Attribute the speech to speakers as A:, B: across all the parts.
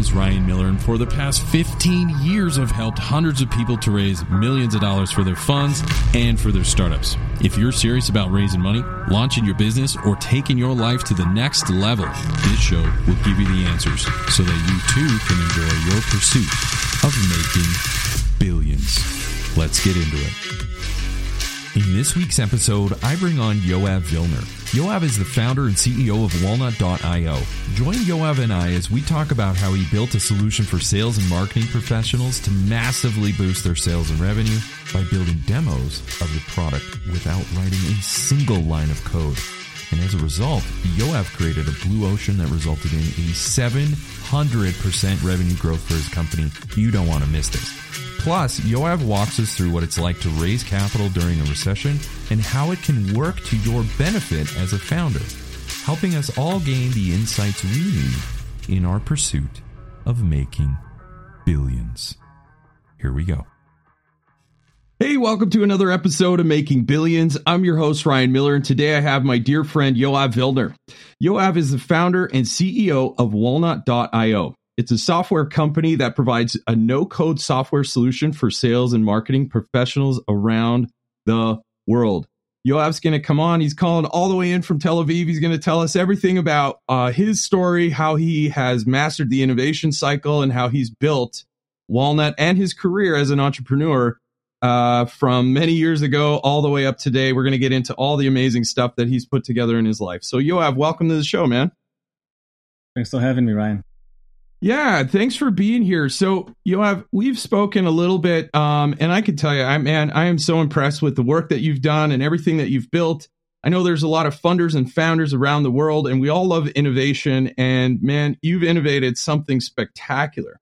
A: is Ryan Miller, and for the past 15 years, I've helped hundreds of people to raise millions of dollars for their funds and for their startups. If you're serious about raising money, launching your business, or taking your life to the next level, this show will give you the answers so that you too can enjoy your pursuit of making billions. Let's get into it. In this week's episode, I bring on Yoav Vilner. Yoav is the founder and CEO of Walnut.io. Join Yoav and I as we talk about how he built a solution for sales and marketing professionals to massively boost their sales and revenue by building demos of the product without writing a single line of code. And as a result, Yoav created a blue ocean that resulted in a 700% revenue growth for his company. You don't want to miss this. Plus, Yoav walks us through what it's like to raise capital during a recession and how it can work to your benefit as a founder, helping us all gain the insights we need in our pursuit of making billions. Here we go. Hey, welcome to another episode of Making Billions. I'm your host, Ryan Miller, and today I have my dear friend Yoav Vilner. Yoav is the founder and CEO of Walnut.io. It's a software company that provides a no code software solution for sales and marketing professionals around the world. Yoav's going to come on. He's calling all the way in from Tel Aviv. He's going to tell us everything about uh, his story, how he has mastered the innovation cycle, and how he's built Walnut and his career as an entrepreneur uh, from many years ago all the way up today. We're going to get into all the amazing stuff that he's put together in his life. So, Yoav, welcome to the show, man.
B: Thanks for having me, Ryan.
A: Yeah, thanks for being here. So, Yoav we've spoken a little bit, um, and I can tell you, I man, I am so impressed with the work that you've done and everything that you've built. I know there's a lot of funders and founders around the world, and we all love innovation. And man, you've innovated something spectacular.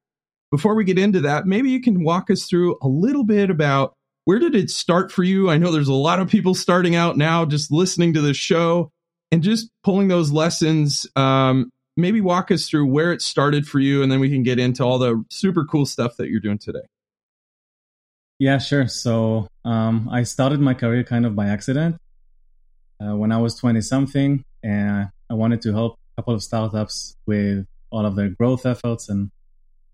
A: Before we get into that, maybe you can walk us through a little bit about where did it start for you? I know there's a lot of people starting out now, just listening to the show and just pulling those lessons um, maybe walk us through where it started for you and then we can get into all the super cool stuff that you're doing today.
B: Yeah sure. So um, i started my career kind of by accident uh, when i was 20 something and i wanted to help a couple of startups with all of their growth efforts and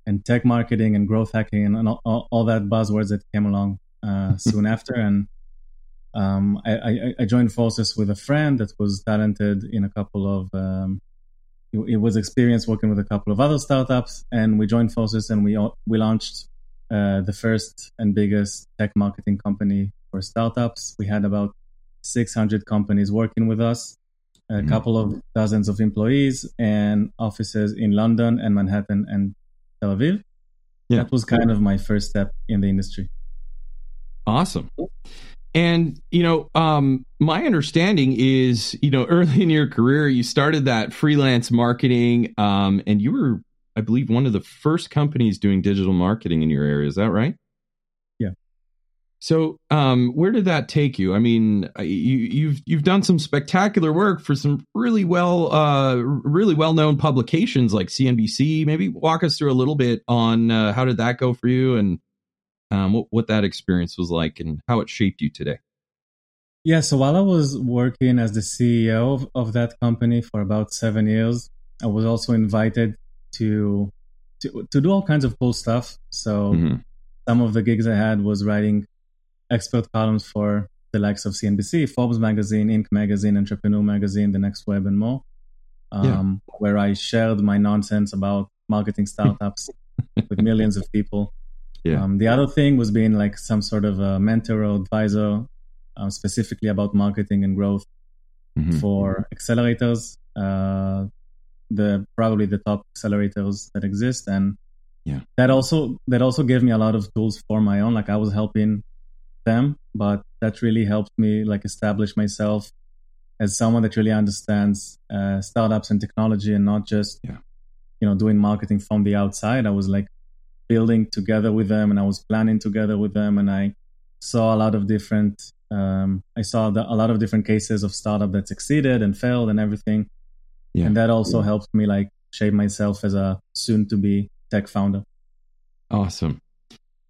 B: and tech marketing and growth hacking and all, all that buzzwords that came along uh, soon after. And um, I, I, joined forces with a friend that was talented in a couple of um, it was experience working with a couple of other startups, and we joined forces and we we launched uh, the first and biggest tech marketing company for startups. We had about 600 companies working with us, a mm-hmm. couple of dozens of employees, and offices in London and Manhattan and Tel Aviv. Yeah. That was kind of my first step in the industry.
A: Awesome. And you know, um, my understanding is, you know, early in your career, you started that freelance marketing, um, and you were, I believe, one of the first companies doing digital marketing in your area. Is that right?
B: Yeah.
A: So, um, where did that take you? I mean, you, you've you've done some spectacular work for some really well, uh, really well known publications like CNBC. Maybe walk us through a little bit on uh, how did that go for you, and um, what, what that experience was like and how it shaped you today.
B: Yeah, so while I was working as the CEO of, of that company for about seven years, I was also invited to to, to do all kinds of cool stuff. So mm-hmm. some of the gigs I had was writing expert columns for the likes of CNBC, Forbes magazine, Inc. magazine, Entrepreneur magazine, The Next Web, and more, um, yeah. where I shared my nonsense about marketing startups with millions of people. Yeah. Um, the other thing was being like some sort of a mentor or advisor, uh, specifically about marketing and growth mm-hmm. for accelerators, uh, the probably the top accelerators that exist, and yeah, that also that also gave me a lot of tools for my own. Like I was helping them, but that really helped me like establish myself as someone that really understands uh, startups and technology, and not just yeah. you know doing marketing from the outside. I was like building together with them and I was planning together with them and I saw a lot of different um, I saw the, a lot of different cases of startup that succeeded and failed and everything. Yeah. And that also yeah. helped me like shape myself as a soon to be tech founder.
A: Awesome.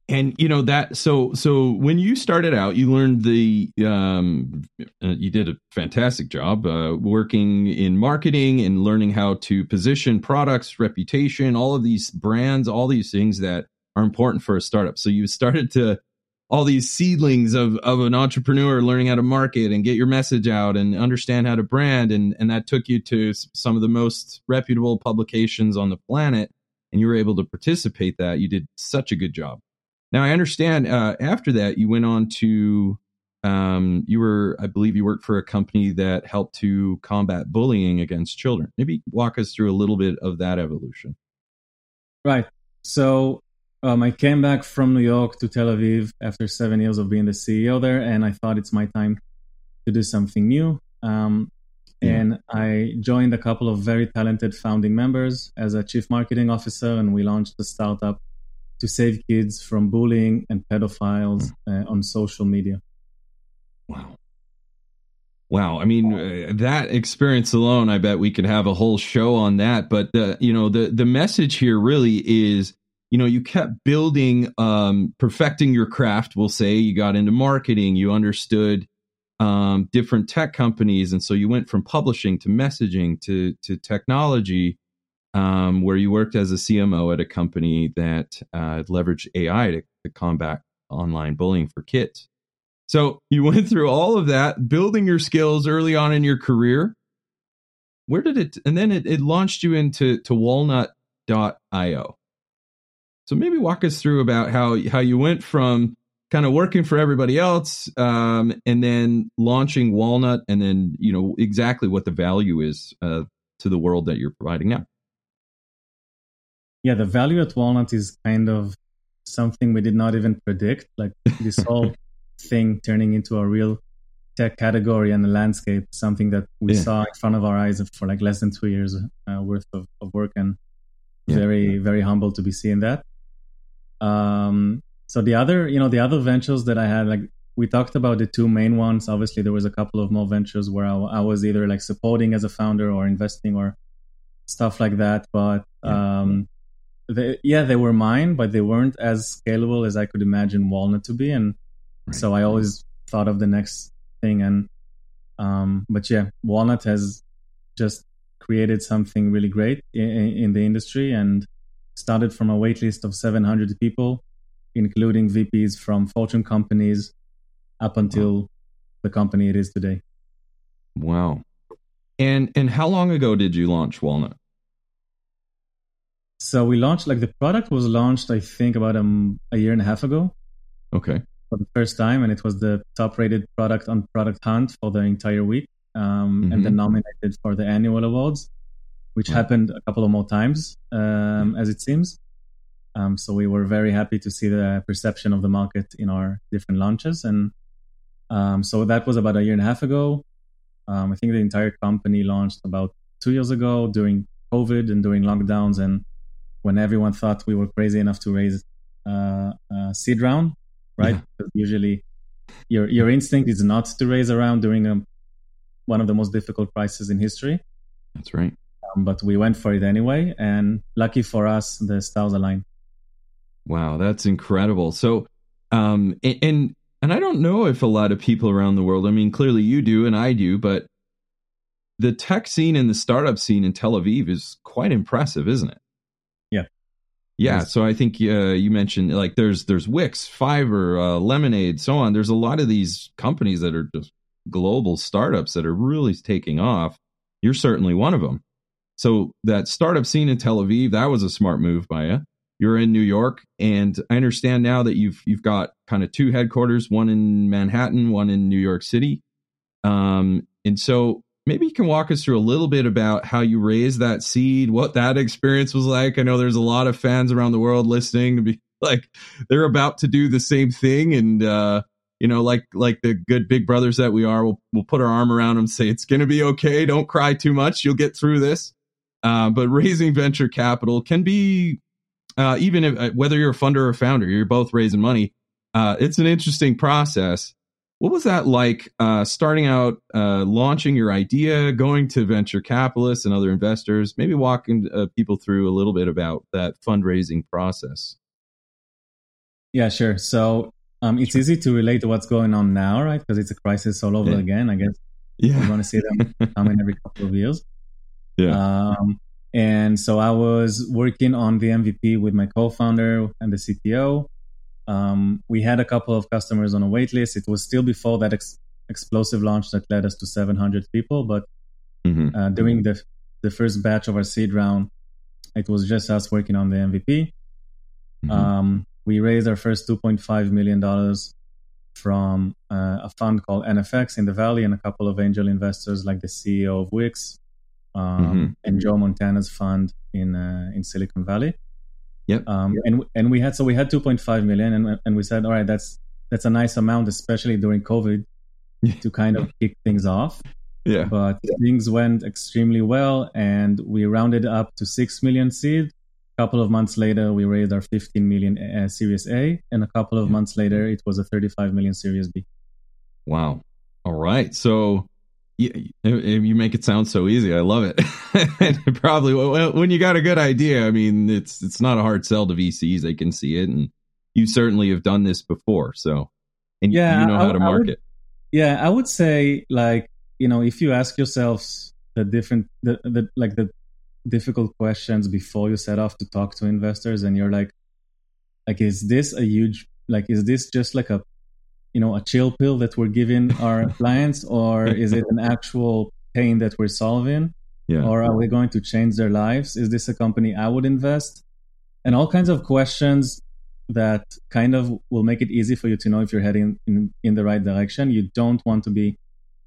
A: And you know that so so when you started out you learned the um uh, you did a fantastic job uh, working in marketing and learning how to position products reputation all of these brands all these things that are important for a startup. So you started to all these seedlings of of an entrepreneur learning how to market and get your message out and understand how to brand. And and that took you to some of the most reputable publications on the planet and you were able to participate that. You did such a good job now I understand. Uh, after that, you went on to um, you were, I believe, you worked for a company that helped to combat bullying against children. Maybe walk us through a little bit of that evolution.
B: Right. So um, I came back from New York to Tel Aviv after seven years of being the CEO there, and I thought it's my time to do something new. Um, and I joined a couple of very talented founding members as a chief marketing officer, and we launched a startup to save kids from bullying and pedophiles uh, on social media.
A: Wow. Wow. I mean, uh, that experience alone, I bet we could have a whole show on that. But, the, you know, the, the message here really is, you know, you kept building, um, perfecting your craft. We'll say you got into marketing, you understood um, different tech companies. And so you went from publishing to messaging to, to technology um, where you worked as a CMO at a company that uh, leveraged AI to, to combat online bullying for kids. So you went through all of that, building your skills early on in your career. Where did it, and then it, it launched you into to walnut.io. So maybe walk us through about how, how you went from kind of working for everybody else um, and then launching Walnut and then, you know, exactly what the value is uh, to the world that you're providing now
B: yeah, the value at Walnut is kind of something we did not even predict. Like this whole thing turning into a real tech category and the landscape, something that we yeah. saw in front of our eyes for like less than two years uh, worth of, of, work, and yeah. very very humble to be seeing that. Um, so the other, you know, the other ventures that I had, like we talked about the two main ones. Obviously, there was a couple of more ventures where I, I was either like supporting as a founder or investing or stuff like that. But yeah. um, they, yeah, they were mine, but they weren't as scalable as I could imagine Walnut to be. And right. so I always thought of the next thing. And, um, but yeah, Walnut has just created something really great in, in the industry and started from a waitlist of 700 people, including VPs from Fortune companies up until wow. the company it is today.
A: Wow. And and how long ago did you launch Walnut?
B: So we launched like the product was launched I think about um, a year and a half ago.
A: Okay.
B: For the first time, and it was the top rated product on Product Hunt for the entire week, um, mm-hmm. and then nominated for the annual awards, which happened a couple of more times um, as it seems. Um, so we were very happy to see the perception of the market in our different launches, and um, so that was about a year and a half ago. Um, I think the entire company launched about two years ago during COVID and during lockdowns, and when everyone thought we were crazy enough to raise uh, a seed round, right? Yeah. Usually, your your instinct is not to raise a round during a, um, one of the most difficult crises in history.
A: That's right.
B: Um, but we went for it anyway, and lucky for us, the stars aligned.
A: Wow, that's incredible. So, um, and and I don't know if a lot of people around the world. I mean, clearly you do, and I do, but the tech scene and the startup scene in Tel Aviv is quite impressive, isn't it? Yeah, so I think uh, you mentioned like there's there's Wix, Fiverr, uh, Lemonade, so on. There's a lot of these companies that are just global startups that are really taking off. You're certainly one of them. So that startup scene in Tel Aviv, that was a smart move by you. You're in New York, and I understand now that you've you've got kind of two headquarters, one in Manhattan, one in New York City. Um, and so maybe you can walk us through a little bit about how you raised that seed, what that experience was like. I know there's a lot of fans around the world listening to be like they're about to do the same thing. And uh you know like like the good big brothers that we are we'll, we'll put our arm around them say it's to be okay. Don't cry too much. You'll get through this. Uh, but raising venture capital can be uh, even if, uh, whether you're a funder or a founder you're both raising money uh, it's an interesting process what was that like uh, starting out, uh, launching your idea, going to venture capitalists and other investors? Maybe walking uh, people through a little bit about that fundraising process.
B: Yeah, sure. So um, it's sure. easy to relate to what's going on now, right? Because it's a crisis all over yeah. again. I guess yeah. we're going to see them coming every couple of years. Yeah. Um, and so I was working on the MVP with my co-founder and the CTO. Um, we had a couple of customers on a wait list. It was still before that ex- explosive launch that led us to 700 people, but mm-hmm. uh, during the the first batch of our seed round, it was just us working on the MVP. Mm-hmm. Um, we raised our first 2.5 million dollars from uh, a fund called NFX in the Valley and a couple of angel investors like the CEO of Wix um, mm-hmm. and Joe Montana's fund in uh, in Silicon Valley.
A: Yep.
B: Um,
A: yep.
B: And and we had so we had 2.5 million, and and we said, all right, that's that's a nice amount, especially during COVID, to kind of kick things off.
A: Yeah.
B: But things went extremely well, and we rounded up to six million seed. A couple of months later, we raised our 15 million uh, Series A, and a couple of yeah. months later, it was a 35 million Series B.
A: Wow. All right. So you, you make it sound so easy. I love it. and probably when you got a good idea, I mean, it's it's not a hard sell to VCs. They can see it, and you certainly have done this before. So, and yeah, you know how I, to market.
B: Would, yeah, I would say like you know if you ask yourselves the different the, the like the difficult questions before you set off to talk to investors, and you're like, like is this a huge like is this just like a you know a chill pill that we're giving our clients or is it an actual pain that we're solving? Yeah. or are we going to change their lives? Is this a company i would invest? And all kinds of questions that kind of will make it easy for you to know if you're heading in, in the right direction. You don't want to be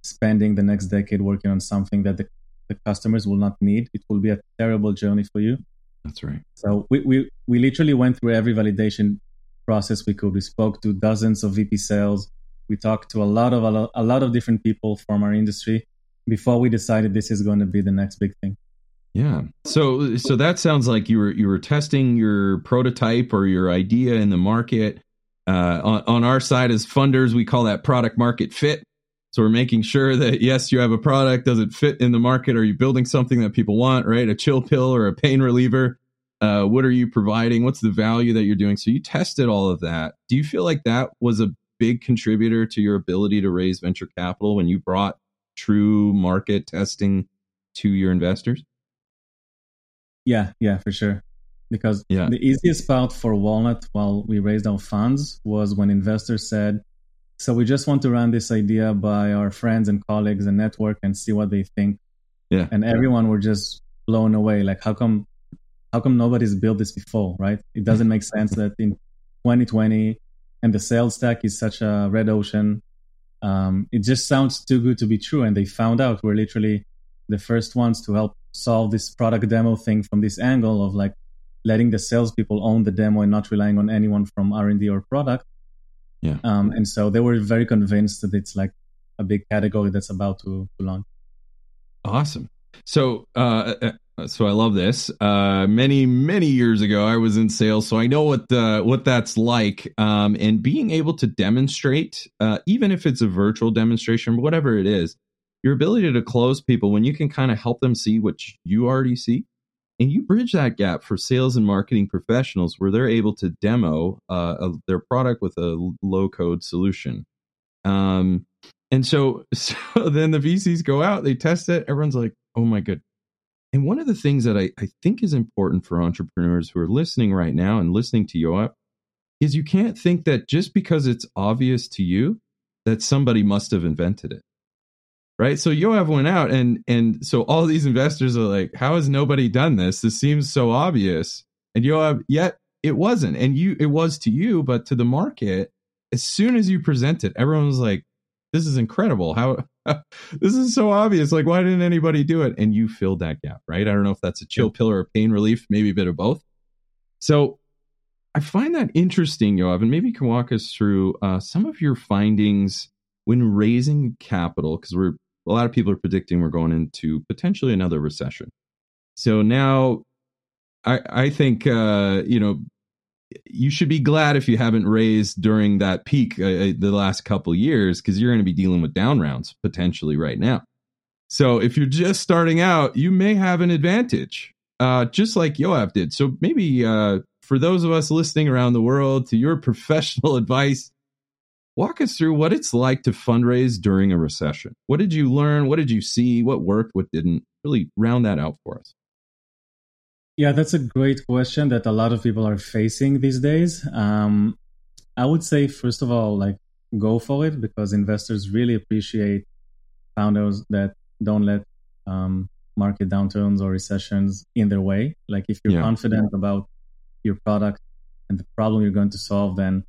B: spending the next decade working on something that the, the customers will not need. It will be a terrible journey for you.
A: That's right.
B: So we, we we literally went through every validation process we could. We spoke to dozens of VP sales. We talked to a lot of a lot, a lot of different people from our industry before we decided this is going to be the next big thing.
A: Yeah. So so that sounds like you were you were testing your prototype or your idea in the market. Uh, on, on our side as funders, we call that product market fit. So we're making sure that yes, you have a product. Does it fit in the market? Are you building something that people want? Right, a chill pill or a pain reliever? Uh, what are you providing? What's the value that you're doing? So you tested all of that. Do you feel like that was a big contributor to your ability to raise venture capital when you brought true market testing to your investors?
B: Yeah, yeah, for sure. Because yeah. the easiest part for Walnut while we raised our funds was when investors said, so we just want to run this idea by our friends and colleagues and network and see what they think.
A: Yeah.
B: And everyone were just blown away. Like, how come how come nobody's built this before, right? It doesn't make sense that in 2020 and the sales stack is such a red ocean. Um, it just sounds too good to be true. And they found out we're literally the first ones to help solve this product demo thing from this angle of like letting the salespeople own the demo and not relying on anyone from R&D or product.
A: Yeah.
B: Um, and so they were very convinced that it's like a big category that's about to, to launch.
A: Awesome. So, uh, uh so I love this. Uh, many many years ago, I was in sales, so I know what the, what that's like. Um, and being able to demonstrate, uh, even if it's a virtual demonstration, whatever it is, your ability to close people when you can kind of help them see what you already see, and you bridge that gap for sales and marketing professionals where they're able to demo uh, a, their product with a low code solution. Um, and so, so then the VCs go out, they test it. Everyone's like, "Oh my good and one of the things that I, I think is important for entrepreneurs who are listening right now and listening to Yoav is you can't think that just because it's obvious to you that somebody must have invented it. Right. So Yoav went out and and so all these investors are like, how has nobody done this? This seems so obvious. And Yoav, yet it wasn't. And you it was to you, but to the market, as soon as you present it, everyone was like, This is incredible. How this is so obvious. Like, why didn't anybody do it? And you filled that gap, right? I don't know if that's a chill pill or a pain relief, maybe a bit of both. So I find that interesting, Yoav, and maybe you can walk us through uh, some of your findings when raising capital, because we're a lot of people are predicting we're going into potentially another recession. So now I, I think uh, you know you should be glad if you haven't raised during that peak uh, uh the last couple years because you're going to be dealing with down rounds potentially right now. So if you're just starting out, you may have an advantage. uh, just like Yoav did. So maybe uh, for those of us listening around the world, to your professional advice, walk us through what it's like to fundraise during a recession. What did you learn? What did you see? What worked? What didn't? Really round that out for us.
B: Yeah, that's a great question that a lot of people are facing these days. Um, I would say, first of all, like go for it because investors really appreciate founders that don't let um, market downturns or recessions in their way. Like if you're yeah. confident about your product and the problem you're going to solve, then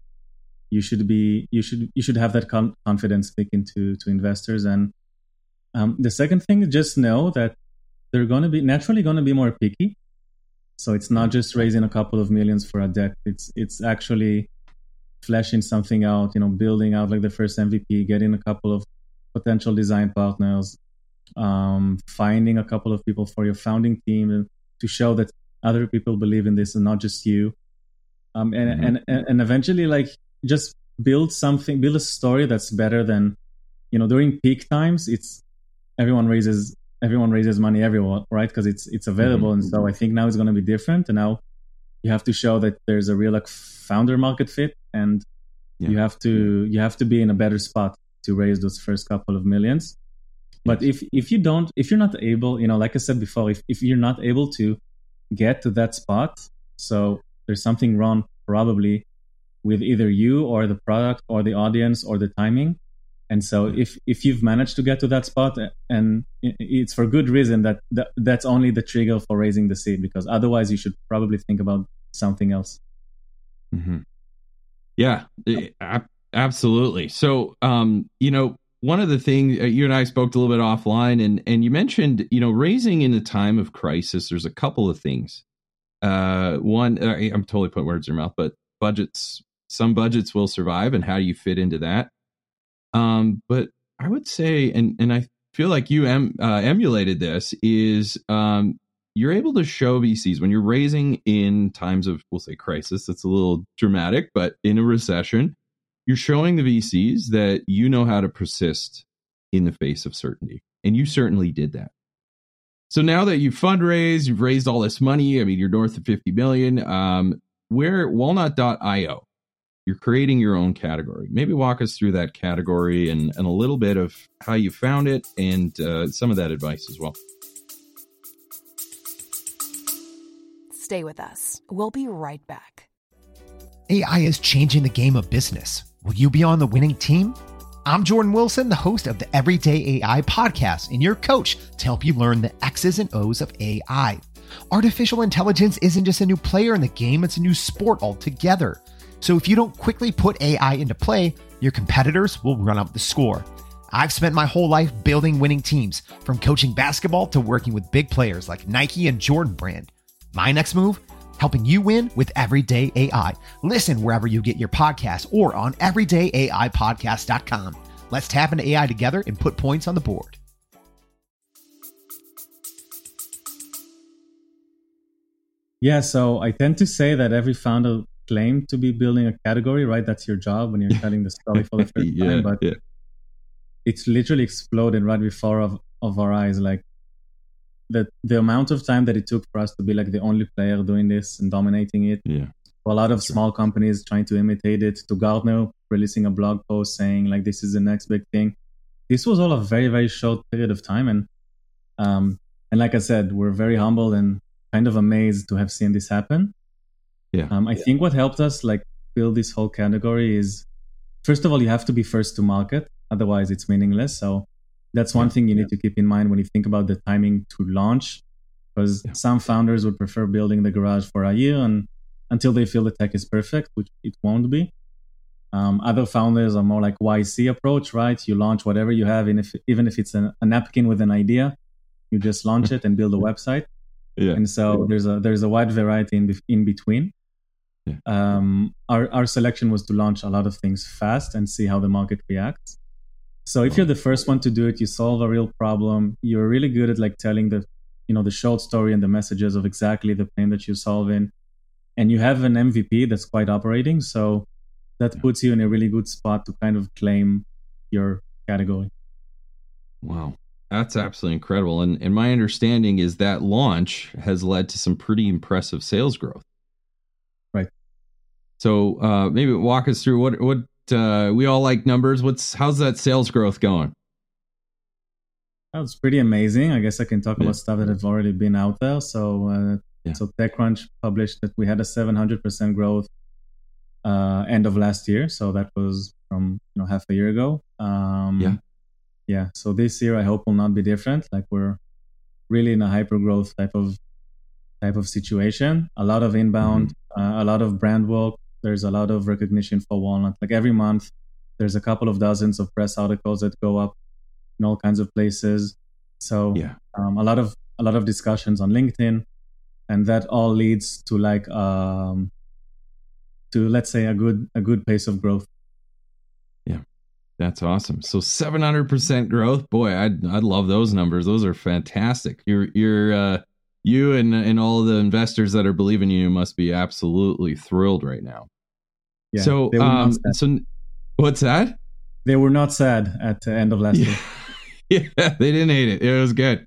B: you should be you should you should have that con- confidence speaking to to investors. And um, the second thing, just know that they're going to be naturally going to be more picky. So it's not just raising a couple of millions for a deck. It's it's actually fleshing something out. You know, building out like the first MVP, getting a couple of potential design partners, um, finding a couple of people for your founding team to show that other people believe in this and not just you. Um, and, mm-hmm. and and eventually, like just build something, build a story that's better than, you know, during peak times. It's everyone raises everyone raises money everywhere, right? Because it's it's available, mm-hmm. and so I think now it's going to be different. And now you have to show that there's a real like founder market fit, and yeah. you have to you have to be in a better spot to raise those first couple of millions. But if if you don't, if you're not able, you know, like I said before, if if you're not able to get to that spot, so there's something wrong probably with either you or the product or the audience or the timing. And so if if you've managed to get to that spot and it's for good reason that, that that's only the trigger for raising the seed because otherwise you should probably think about something else.
A: Mm-hmm. Yeah, absolutely. So um, you know, one of the things uh, you and I spoke a little bit offline, and and you mentioned, you know, raising in a time of crisis. There's a couple of things. Uh, one, uh, I'm totally putting words in your mouth, but budgets. Some budgets will survive, and how do you fit into that? Um, but I would say, and and I feel like you em, uh, emulated this is um, you're able to show VCs when you're raising in times of we'll say crisis. That's a little dramatic, but in a recession, you're showing the VCs that you know how to persist in the face of certainty. And you certainly did that. So now that you've fundraised, you've raised all this money, I mean, you're north of 50 million. Um, where walnut.io, you're creating your own category. Maybe walk us through that category and, and a little bit of how you found it and uh, some of that advice as well.
C: Stay with us. We'll be right back.
D: AI is changing the game of business Will you be on the winning team? I'm Jordan Wilson, the host of the Everyday AI podcast, and your coach to help you learn the X's and O's of AI. Artificial intelligence isn't just a new player in the game, it's a new sport altogether. So if you don't quickly put AI into play, your competitors will run up the score. I've spent my whole life building winning teams, from coaching basketball to working with big players like Nike and Jordan Brand. My next move? helping you win with Everyday AI. Listen wherever you get your podcasts or on everydayaipodcast.com. Let's tap into AI together and put points on the board.
B: Yeah, so I tend to say that every founder claim to be building a category, right? That's your job when you're telling the story for the first yeah, time. But yeah. it's literally exploded right before of, of our eyes. Like that the amount of time that it took for us to be like the only player doing this and dominating it.
A: Yeah.
B: For a lot of small companies trying to imitate it, to Gartner releasing a blog post saying like this is the next big thing. This was all a very very short period of time, and um, and like I said, we're very humbled and kind of amazed to have seen this happen.
A: Yeah.
B: Um, I
A: yeah.
B: think what helped us like build this whole category is first of all you have to be first to market, otherwise it's meaningless. So that's one yeah, thing you need to keep in mind when you think about the timing to launch, because yeah. some founders would prefer building the garage for a year and until they feel the tech is perfect, which it won't be. Um, other founders are more like YC approach, right? You launch whatever you have, if even if it's a, a napkin with an idea, you just launch it and build a website.
A: Yeah.
B: And so there's a there's a wide variety in in between. Yeah. Um, our our selection was to launch a lot of things fast and see how the market reacts. So if you're the first one to do it, you solve a real problem. You're really good at like telling the, you know, the short story and the messages of exactly the pain that you're solving, and you have an MVP that's quite operating. So that puts you in a really good spot to kind of claim your category.
A: Wow. That's absolutely incredible. And and my understanding is that launch has led to some pretty impressive sales growth. So uh, maybe walk us through what what uh, we all like numbers. What's how's that sales growth going?
B: That's pretty amazing. I guess I can talk yeah. about stuff that have already been out there. So uh, yeah. so TechCrunch published that we had a 700% growth uh, end of last year. So that was from you know half a year ago. Um,
A: yeah
B: yeah so this year i hope will not be different like we're really in a hyper growth type of type of situation a lot of inbound mm-hmm. uh, a lot of brand work there's a lot of recognition for walnut like every month there's a couple of dozens of press articles that go up in all kinds of places so
A: yeah
B: um, a lot of a lot of discussions on linkedin and that all leads to like um to let's say a good a good pace of growth Yeah,
A: that's awesome. So 700% growth. Boy, I'd I'd love those numbers. Those are fantastic. You're you're uh you and and all the investors that are believing you must be absolutely thrilled right now. Yeah, so um so what's that?
B: They were not sad at the end of last
A: yeah.
B: year.
A: yeah, they didn't hate it. It was good.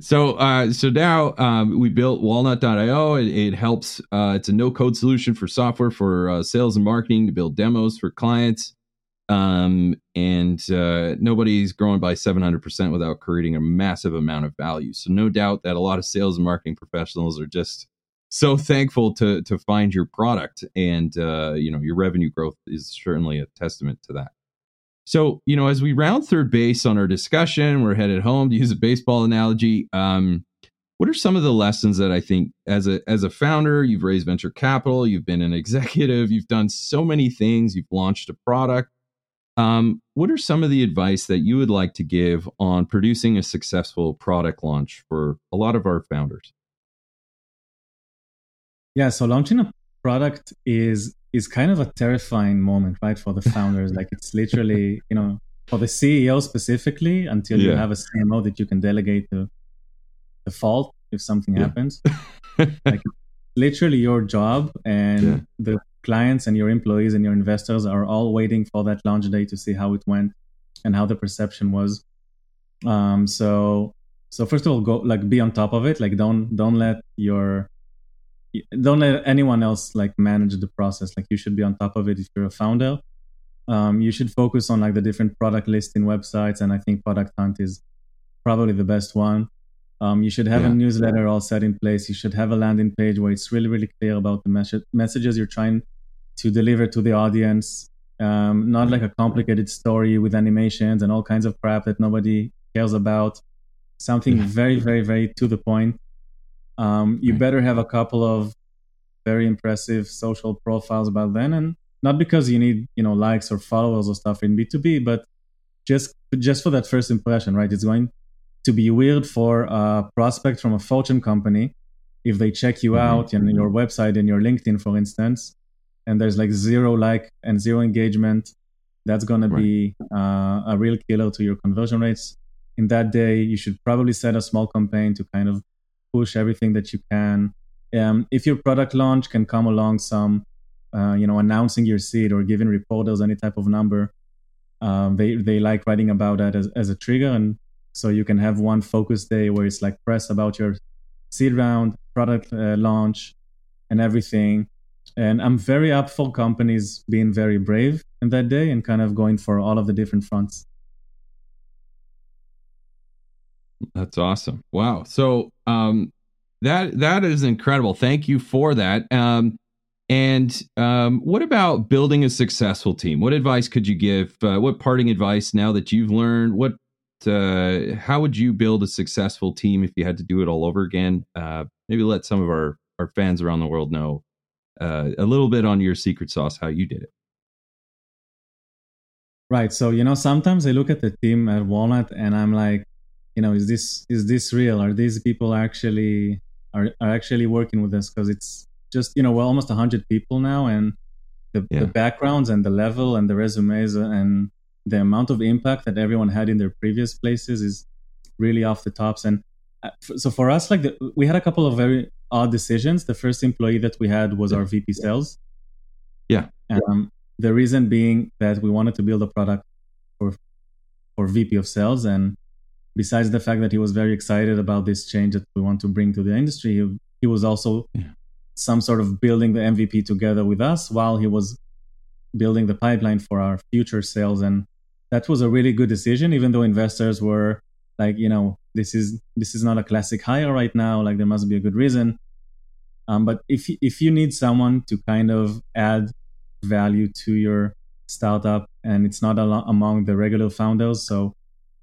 A: So, uh, so now um, we built Walnut.io. It, it helps. Uh, it's a no-code solution for software for uh, sales and marketing to build demos for clients um, and uh, nobody's growing by 700% without creating a massive amount of value. So no doubt that a lot of sales and marketing professionals are just so thankful to to find your product, and uh, you know your revenue growth is certainly a testament to that. So you know, as we round third base on our discussion, we're headed home to use a baseball analogy. Um, what are some of the lessons that I think as a as a founder, you've raised venture capital, you've been an executive, you've done so many things, you've launched a product um, what are some of the advice that you would like to give on producing a successful product launch for a lot of our founders?
B: Yeah, so launching a product is is kind of a terrifying moment, right, for the founders. like it's literally, you know, for the CEO specifically, until yeah. you have a CMO that you can delegate the the fault if something yeah. happens. like literally your job and yeah. the clients and your employees and your investors are all waiting for that launch day to see how it went and how the perception was. Um, so so first of all, go like be on top of it. Like don't don't let your don't let anyone else like manage the process. Like you should be on top of it if you're a founder. Um, you should focus on like the different product listing websites, and I think Product Hunt is probably the best one. Um, you should have yeah. a newsletter all set in place. You should have a landing page where it's really, really clear about the mes- messages you're trying to deliver to the audience. Um, not like a complicated story with animations and all kinds of crap that nobody cares about. Something very, very, very to the point. Um, you better have a couple of very impressive social profiles about then, and not because you need you know likes or followers or stuff in B two B, but just just for that first impression, right? It's going to be weird for a prospect from a Fortune company if they check you mm-hmm. out and your website and your LinkedIn, for instance, and there's like zero like and zero engagement, that's going right. to be uh, a real killer to your conversion rates. In that day, you should probably set a small campaign to kind of push everything that you can. Um, if your product launch can come along some, uh, you know, announcing your seed or giving reporters any type of number, um, they they like writing about that as, as a trigger, and so you can have one focus day where it's like press about your seed round, product uh, launch, and everything. And I'm very up for companies being very brave in that day and kind of going for all of the different fronts.
A: That's awesome. Wow. So um, that that is incredible. Thank you for that. Um, and um, what about building a successful team? What advice could you give? Uh, what parting advice now that you've learned? What uh, how would you build a successful team if you had to do it all over again? Uh, maybe let some of our our fans around the world know uh, a little bit on your secret sauce, how you did it.
B: Right. So you know, sometimes I look at the team at Walnut and I'm like, you know, is this is this real? Are these people actually are, are actually working with us? Because it's just you know we're almost hundred people now, and the, yeah. the backgrounds and the level and the resumes and the amount of impact that everyone had in their previous places is really off the tops. And uh, so for us, like the, we had a couple of very odd decisions. The first employee that we had was our VP sales.
A: Yeah.
B: Um, the reason being that we wanted to build a product for for VP of sales, and besides the fact that he was very excited about this change that we want to bring to the industry, he, he was also yeah. some sort of building the MVP together with us while he was building the pipeline for our future sales. And that was a really good decision, even though investors were like, you know, this is this is not a classic hire right now. Like there must be a good reason. Um, but if if you need someone to kind of add value to your startup, and it's not al- among the regular founders, so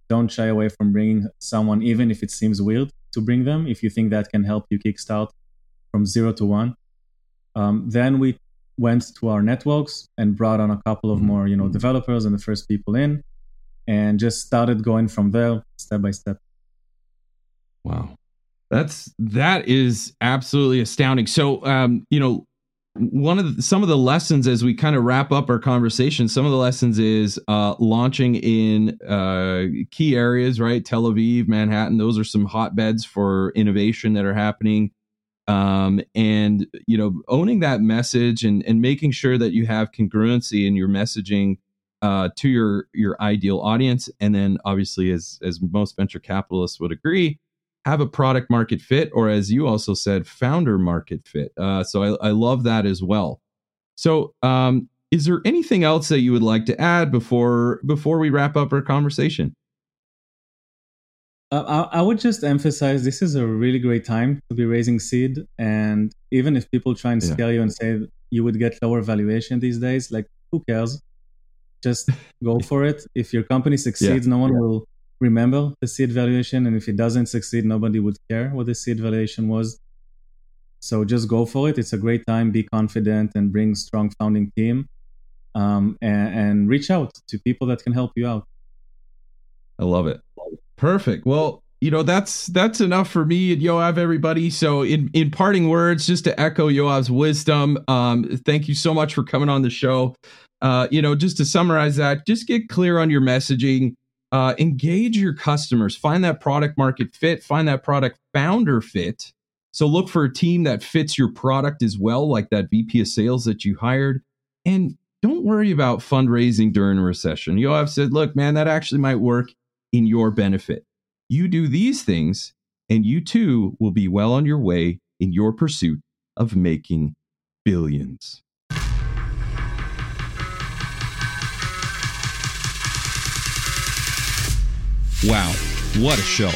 B: don't shy away from bringing someone, even if it seems weird to bring them. If you think that can help you kickstart from zero to one, um, then we went to our networks and brought on a couple of more, you know, developers and the first people in, and just started going from there, step by step.
A: Wow. That's that is absolutely astounding. So, um, you know, one of the, some of the lessons as we kind of wrap up our conversation, some of the lessons is uh, launching in uh, key areas, right? Tel Aviv, Manhattan, those are some hotbeds for innovation that are happening. Um, and you know, owning that message and and making sure that you have congruency in your messaging uh, to your your ideal audience, and then obviously, as as most venture capitalists would agree, have a product market fit, or as you also said, founder market fit. Uh, so I, I, love that as well. So, um, is there anything else that you would like to add before before we wrap up our conversation?
B: Uh, I, I would just emphasize this is a really great time to be raising seed, and even if people try and yeah. scare you and say you would get lower valuation these days, like who cares? Just go for it. If your company succeeds, yeah. no one yeah. will remember the seed valuation. And if it doesn't succeed, nobody would care what the seed valuation was. So just go for it. It's a great time. Be confident and bring strong founding team, um, and, and reach out to people that can help you out.
A: I love it. Perfect. Well, you know that's that's enough for me and Yoav, everybody. So in in parting words, just to echo Yoav's wisdom, um, thank you so much for coming on the show. Uh, you know, just to summarize that, just get clear on your messaging uh, engage your customers, find that product market fit, find that product founder fit. So look for a team that fits your product as well, like that VP of sales that you hired. And don't worry about fundraising during a recession. Yoav said, look, man, that actually might work in your benefit. You do these things, and you too will be well on your way in your pursuit of making billions. Wow, what a show!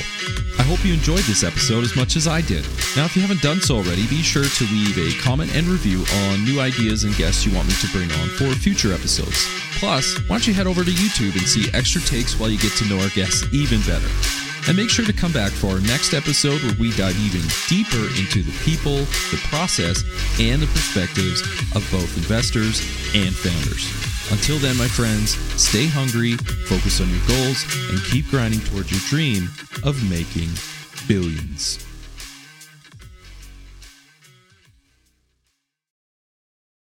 A: I hope you enjoyed this episode as much as I did. Now, if you haven't done so already, be sure to leave a comment and review on new ideas and guests you want me to bring on for future episodes. Plus, why don't you head over to YouTube and see extra takes while you get to know our guests even better? And make sure to come back for our next episode where we dive even deeper into the people, the process, and the perspectives of both investors and founders. Until then, my friends, stay hungry, focus on your goals, and keep grinding towards your dream of making billions.